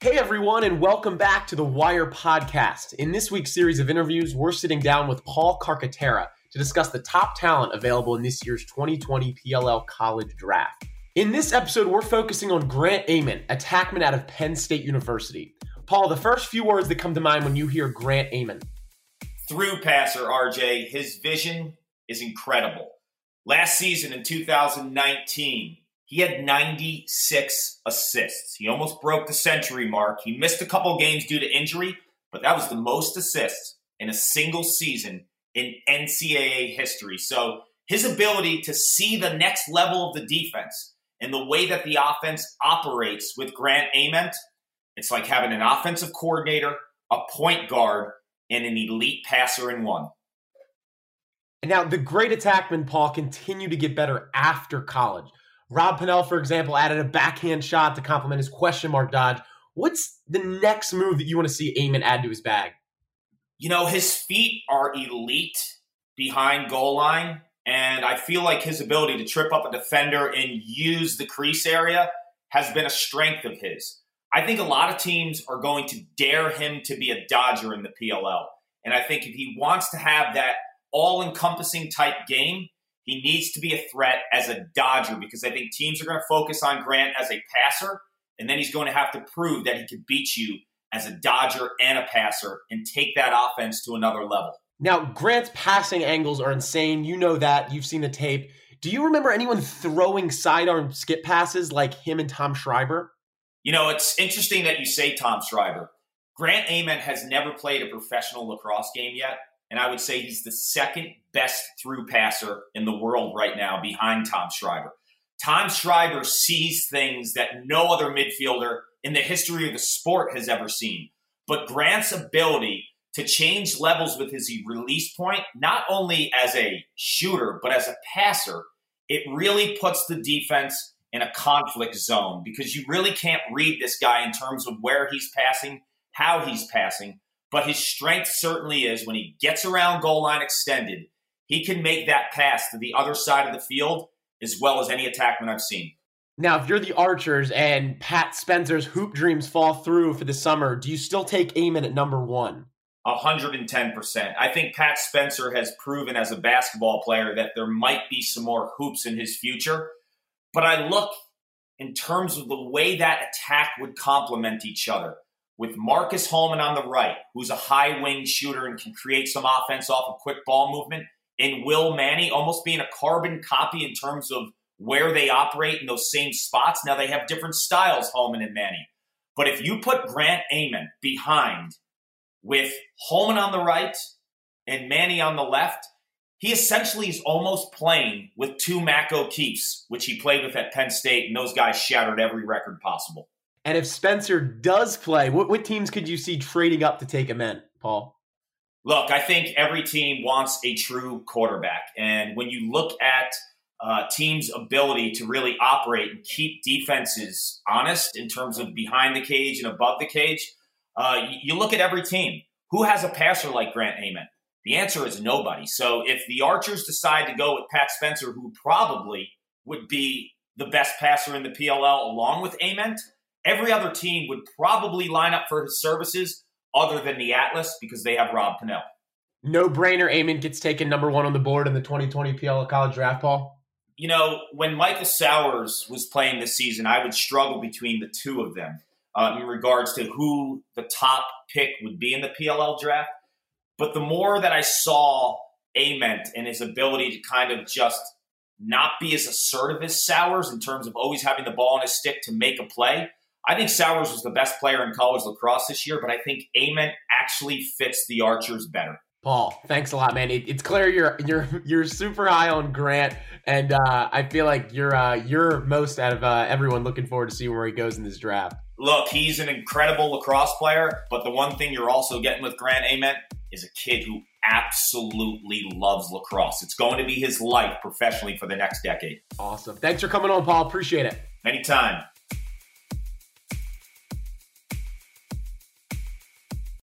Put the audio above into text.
Hey everyone, and welcome back to the Wire Podcast. In this week's series of interviews, we're sitting down with Paul Carcaterra to discuss the top talent available in this year's 2020 PLL College Draft. In this episode, we're focusing on Grant Ament, an attackman out of Penn State University. Paul, the first few words that come to mind when you hear Grant Ament. Through passer, RJ. His vision is incredible. Last season in 2019, he had 96 assists. He almost broke the century mark. He missed a couple games due to injury, but that was the most assists in a single season in NCAA history. So his ability to see the next level of the defense and the way that the offense operates with Grant Ament, it's like having an offensive coordinator, a point guard, and an elite passer in one. And now the great attackman Paul continued to get better after college. Rob Pannell, for example, added a backhand shot to complement his question mark dodge. What's the next move that you want to see Ament add to his bag? You know, his feet are elite behind goal line, and I feel like his ability to trip up a defender and use the crease area has been a strength of his. I think a lot of teams are going to dare him to be a Dodger in the PLL. And I think if he wants to have that all encompassing type game, he needs to be a threat as a Dodger because I think teams are going to focus on Grant as a passer, and then he's going to have to prove that he can beat you as a Dodger and a passer and take that offense to another level. Now, Grant's passing angles are insane. You know that. You've seen the tape. Do you remember anyone throwing sidearm skip passes like him and Tom Schreiber? You know, it's interesting that you say Tom Schreiber. Grant Ament has never played a professional lacrosse game yet, and I would say he's the second best through passer in the world right now behind Tom Schreiber. Tom Schreiber sees things that no other midfielder in the history of the sport has ever seen. But Grant's ability to change levels with his release point, not only as a shooter, but as a passer, it really puts the defense in a conflict zone because you really can't read this guy in terms of where he's passing, how he's passing. But his strength certainly is when he gets around goal line extended, he can make that pass to the other side of the field as well as any attackman I've seen. Now, if you're the Archers and Pat Spencer's hoop dreams fall through for the summer, do you still take Ament at number one? 110%. I think Pat Spencer has proven as a basketball player that there might be some more hoops in his future. But I look in terms of the way that attack would complement each other with Marcus Holman on the right, who's a high wing shooter and can create some offense off of quick ball movement, and Will Manny almost being a carbon copy in terms of where they operate in those same spots. Now they have different styles, Holman and Manny. But if you put Grant Ament behind with Holman on the right and Manny on the left, he essentially is almost playing with two Mac O'Keefes, which he played with at Penn State, and those guys shattered every record possible. And if Spencer does play, what, what teams could you see trading up to take him in, Paul? Look, I think every team wants a true quarterback. And when you look at uh, teams' ability to really operate and keep defenses honest in terms of behind the cage and above the cage, uh, you, you look at every team. Who has a passer like Grant Ament? The answer is nobody. So if the Archers decide to go with Pat Spencer, who probably would be the best passer in the PLL along with Ament, every other team would probably line up for his services other than the Atlas because they have Rob Pannell. No brainer, Ament gets taken number one on the board in the 2020 PLL College Draft, Paul. You know, when Michael Sowers was playing this season, I would struggle between the two of them uh, in regards to who the top pick would be in the PLL draft. But the more that I saw Ament and his ability to kind of just not be as assertive as Sowers in terms of always having the ball in his stick to make a play, I think Sowers was the best player in college lacrosse this year, but I think Ament actually fits the Archers better. Paul, thanks a lot, man. It, it's clear you're you're you're super high on Grant, and uh, I feel like you're uh, you're most out of uh, everyone looking forward to see where he goes in this draft. Look, he's an incredible lacrosse player, but the one thing you're also getting with Grant Ament is a kid who absolutely loves lacrosse. It's going to be his life professionally for the next decade. Awesome. Thanks for coming on, Paul. Appreciate it. Anytime.